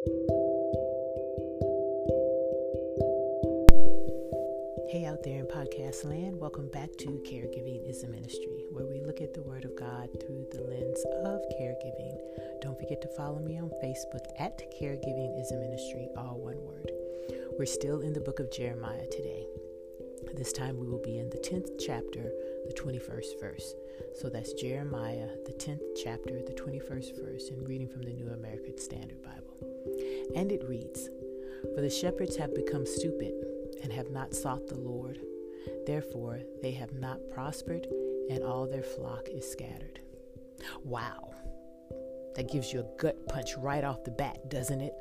Hey, out there in podcast land, welcome back to Caregiving is a Ministry, where we look at the Word of God through the lens of caregiving. Don't forget to follow me on Facebook at Caregiving is a Ministry, all one word. We're still in the book of Jeremiah today. This time we will be in the 10th chapter, the 21st verse. So that's Jeremiah, the 10th chapter, the 21st verse, and reading from the New American Standard Bible. And it reads For the shepherds have become stupid and have not sought the Lord. Therefore, they have not prospered, and all their flock is scattered. Wow. That gives you a gut punch right off the bat, doesn't it?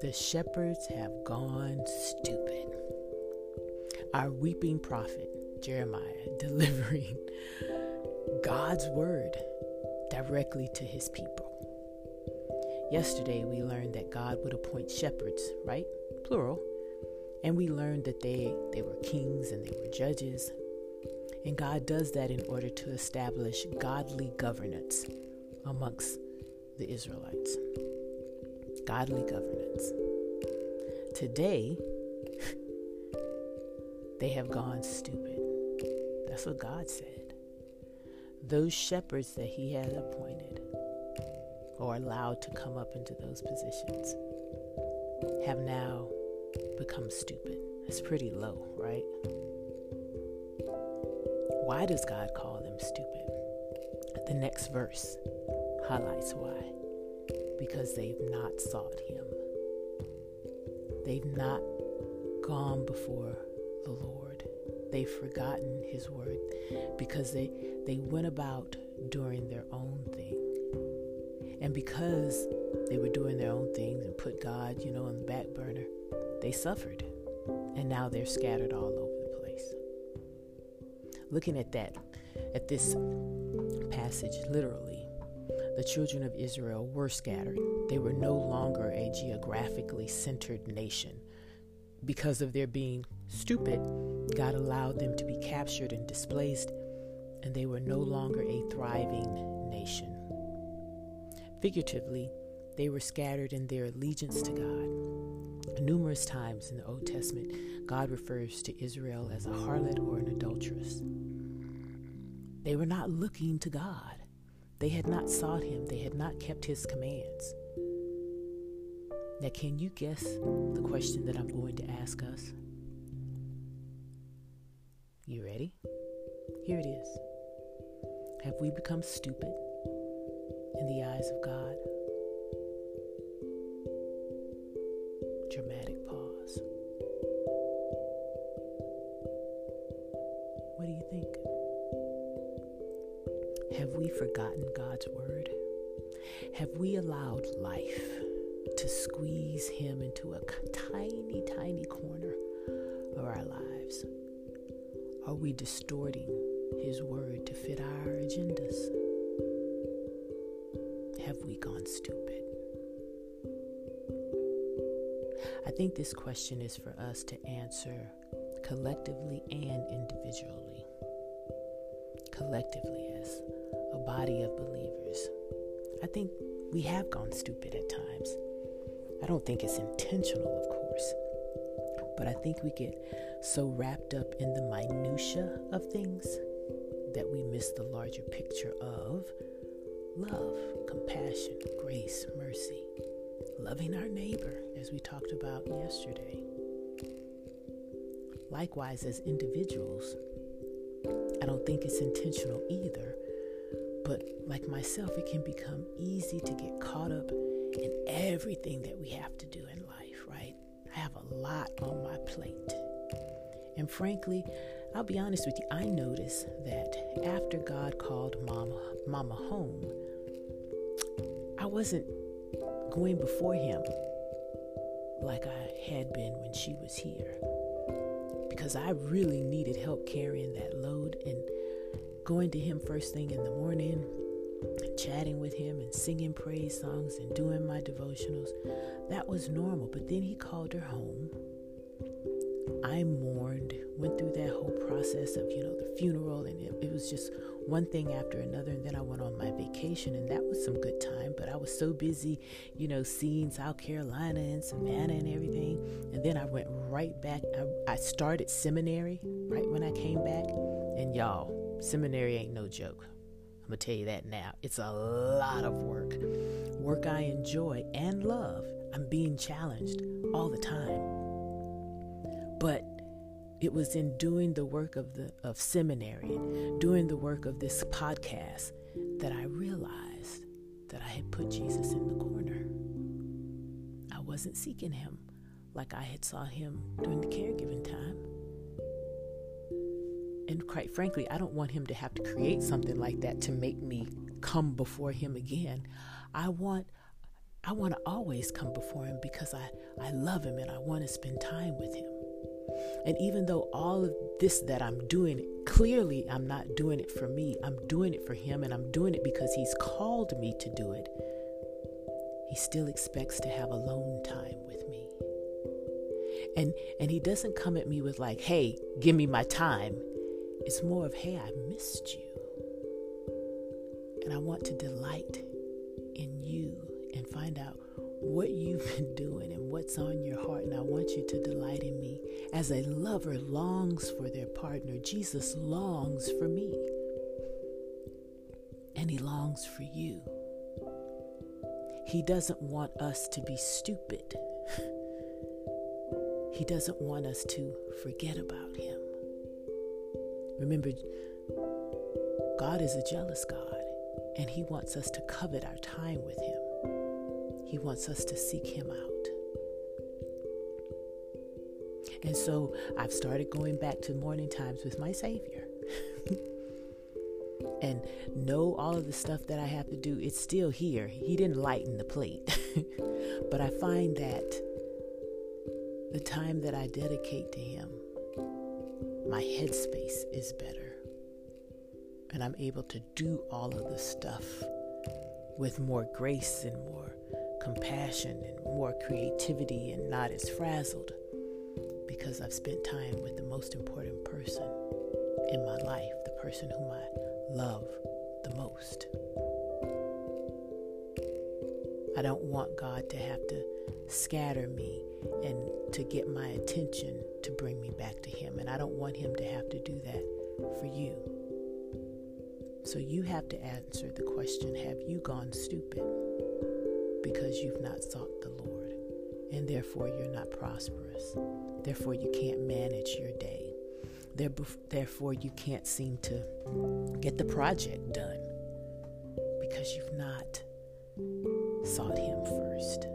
The shepherds have gone stupid. Our weeping prophet, Jeremiah, delivering God's word directly to his people. Yesterday, we learned that God would appoint shepherds, right? Plural and we learned that they, they were kings and they were judges. And God does that in order to establish godly governance amongst the Israelites. Godly governance. Today, they have gone stupid. That's what God said. Those shepherds that He had appointed or allowed to come up into those positions have now become stupid. It's pretty low, right? Why does God call them stupid? The next verse highlights why. Because they've not sought Him, they've not gone before the Lord. They've forgotten His word because they, they went about doing their own thing. And because they were doing their own things and put God, you know, on the back burner, they suffered, and now they're scattered all over the place. Looking at that, at this passage, literally, the children of Israel were scattered. They were no longer a geographically centered nation. Because of their being stupid, God allowed them to be captured and displaced, and they were no longer a thriving nation. Figuratively, they were scattered in their allegiance to God. Numerous times in the Old Testament, God refers to Israel as a harlot or an adulteress. They were not looking to God. They had not sought Him. They had not kept His commands. Now, can you guess the question that I'm going to ask us? You ready? Here it is. Have we become stupid the eyes of God? dramatic pause. What do you think? Have we forgotten God's word? Have we allowed life to squeeze Him into a tiny, tiny corner of our lives? Are we distorting His word to fit our agendas? Have we gone stupid? I think this question is for us to answer collectively and individually. Collectively, as a body of believers, I think we have gone stupid at times. I don't think it's intentional, of course, but I think we get so wrapped up in the minutiae of things that we miss the larger picture of love, compassion, grace, mercy, loving our neighbor, as we talked about yesterday. Likewise, as individuals, I don't think it's intentional either, but like myself, it can become easy to get caught up in everything that we have to do in life, right? I have a lot on my plate. And frankly, I'll be honest with you, I noticed that after God called Mama, Mama home, wasn't going before Him like I had been when she was here. Because I really needed help carrying that load and going to Him first thing in the morning and chatting with Him and singing praise songs and doing my devotionals. That was normal. But then He called her home I mourned, went through that whole process of, you know, the funeral, and it, it was just one thing after another. And then I went on my vacation, and that was some good time. But I was so busy, you know, seeing South Carolina and Savannah and everything. And then I went right back. I, I started seminary right when I came back. And y'all, seminary ain't no joke. I'm to tell you that now. It's a lot of work. Work I enjoy and love. I'm being challenged all the time. But it was in doing the work of the of seminary doing the work of this podcast that I realized that I had put Jesus in the corner. I wasn't seeking him like I had saw him during the caregiving time. And quite frankly, I don't want him to have to create something like that to make me come before him again. I want I want to always come before him because I, I love him and I want to spend time with him. And even though all of this that I'm doing, clearly I'm not doing it for me, I'm doing it for him and I'm doing it because he's called me to do it. He still expects to have alone time with me. And and he doesn't come at me with like, "Hey, give me my time." It's more of, hey, I missed you. And I want to delight in you and find out what you've been doing and what's on your heart. And I want you to delight in me. As a lover longs for their partner, Jesus longs for me. And he longs for you. He doesn't want us to be stupid. He doesn't want us to forget about him. Remember, God is a jealous God, and He wants us to covet our time with Him. He wants us to seek Him out. And so I've started going back to morning times with my Savior. and know all of the stuff that I have to do, it's still here. He didn't lighten the plate. but I find that the time that I dedicate to Him my headspace is better. And I'm able to do all of the stuff with more grace and more compassion and more creativity and not as frazzled because I've spent time with the most important person in my life, the person whom I love the most. I don't want God to have to scatter me and to get my attention to bring me back to Him. And I don't want Him to have to do that for you. So you have to answer the question Have you gone stupid because you've not sought the Lord? And therefore you're not prosperous. Therefore you can't manage your day. Therefore you can't seem to get the project done because you've not sought Him first.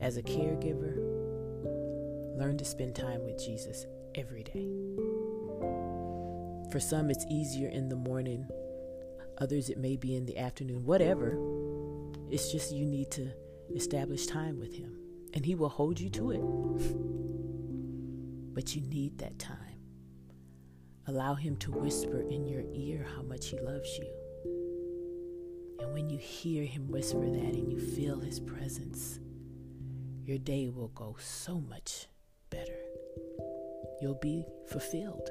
As a caregiver, learn to spend time with Jesus every day. For some, it's easier in the morning, others, it may be in the afternoon, whatever. It's just you need to establish time with Him, and He will hold you to it. but you need that time. Allow Him to whisper in your ear how much He loves you. And when you hear Him whisper that and you feel His presence, your day will go so much better. You'll be fulfilled.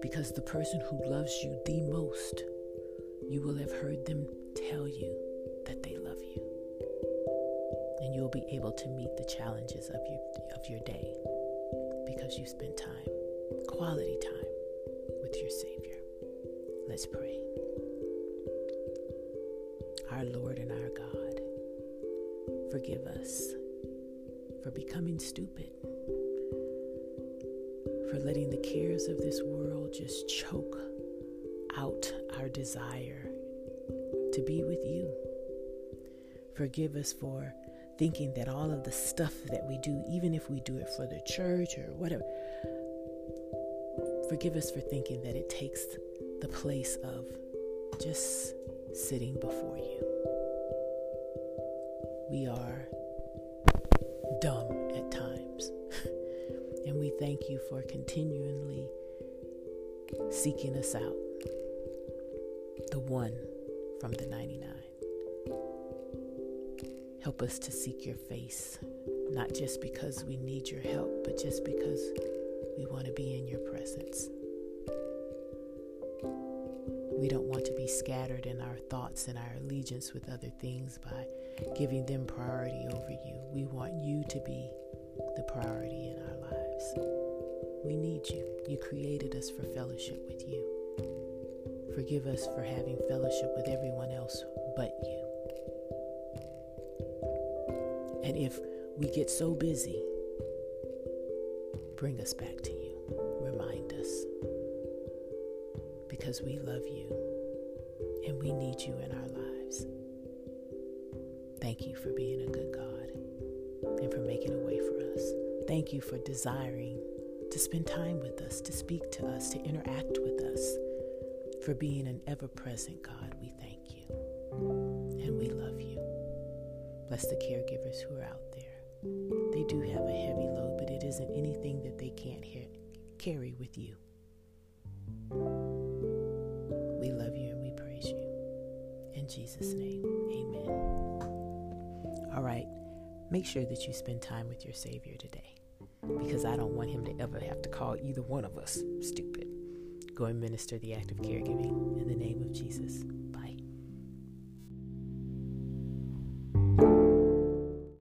Because the person who loves you the most, you will have heard them tell you that they love you. And you'll be able to meet the challenges of your, of your day because you spent time, quality time, with your Savior. Let's pray. Our Lord and our God Forgive us for becoming stupid, for letting the cares of this world just choke out our desire to be with you. Forgive us for thinking that all of the stuff that we do, even if we do it for the church or whatever, forgive us for thinking that it takes the place of just sitting before you we are dumb at times. and we thank you for continually seeking us out, the one from the 99. Help us to seek your face, not just because we need your help, but just because we want to be in your presence. We don't want to be scattered in our thoughts and our allegiance with other things by giving them priority over you. We want you to be the priority in our lives. We need you. You created us for fellowship with you. Forgive us for having fellowship with everyone else but you. And if we get so busy, bring us back to you. Remind us. Because we love you and we need you in our lives. Thank you for being a good God and for making a way for us. Thank you for desiring to spend time with us, to speak to us, to interact with us, for being an ever present God. We thank you and we love you. Bless the caregivers who are out there. They do have a heavy load, but it isn't anything that they can't carry with you. We love you and we praise you. In Jesus' name, amen. All right, make sure that you spend time with your Savior today because I don't want him to ever have to call either one of us stupid. Go and minister the act of caregiving in the name of Jesus.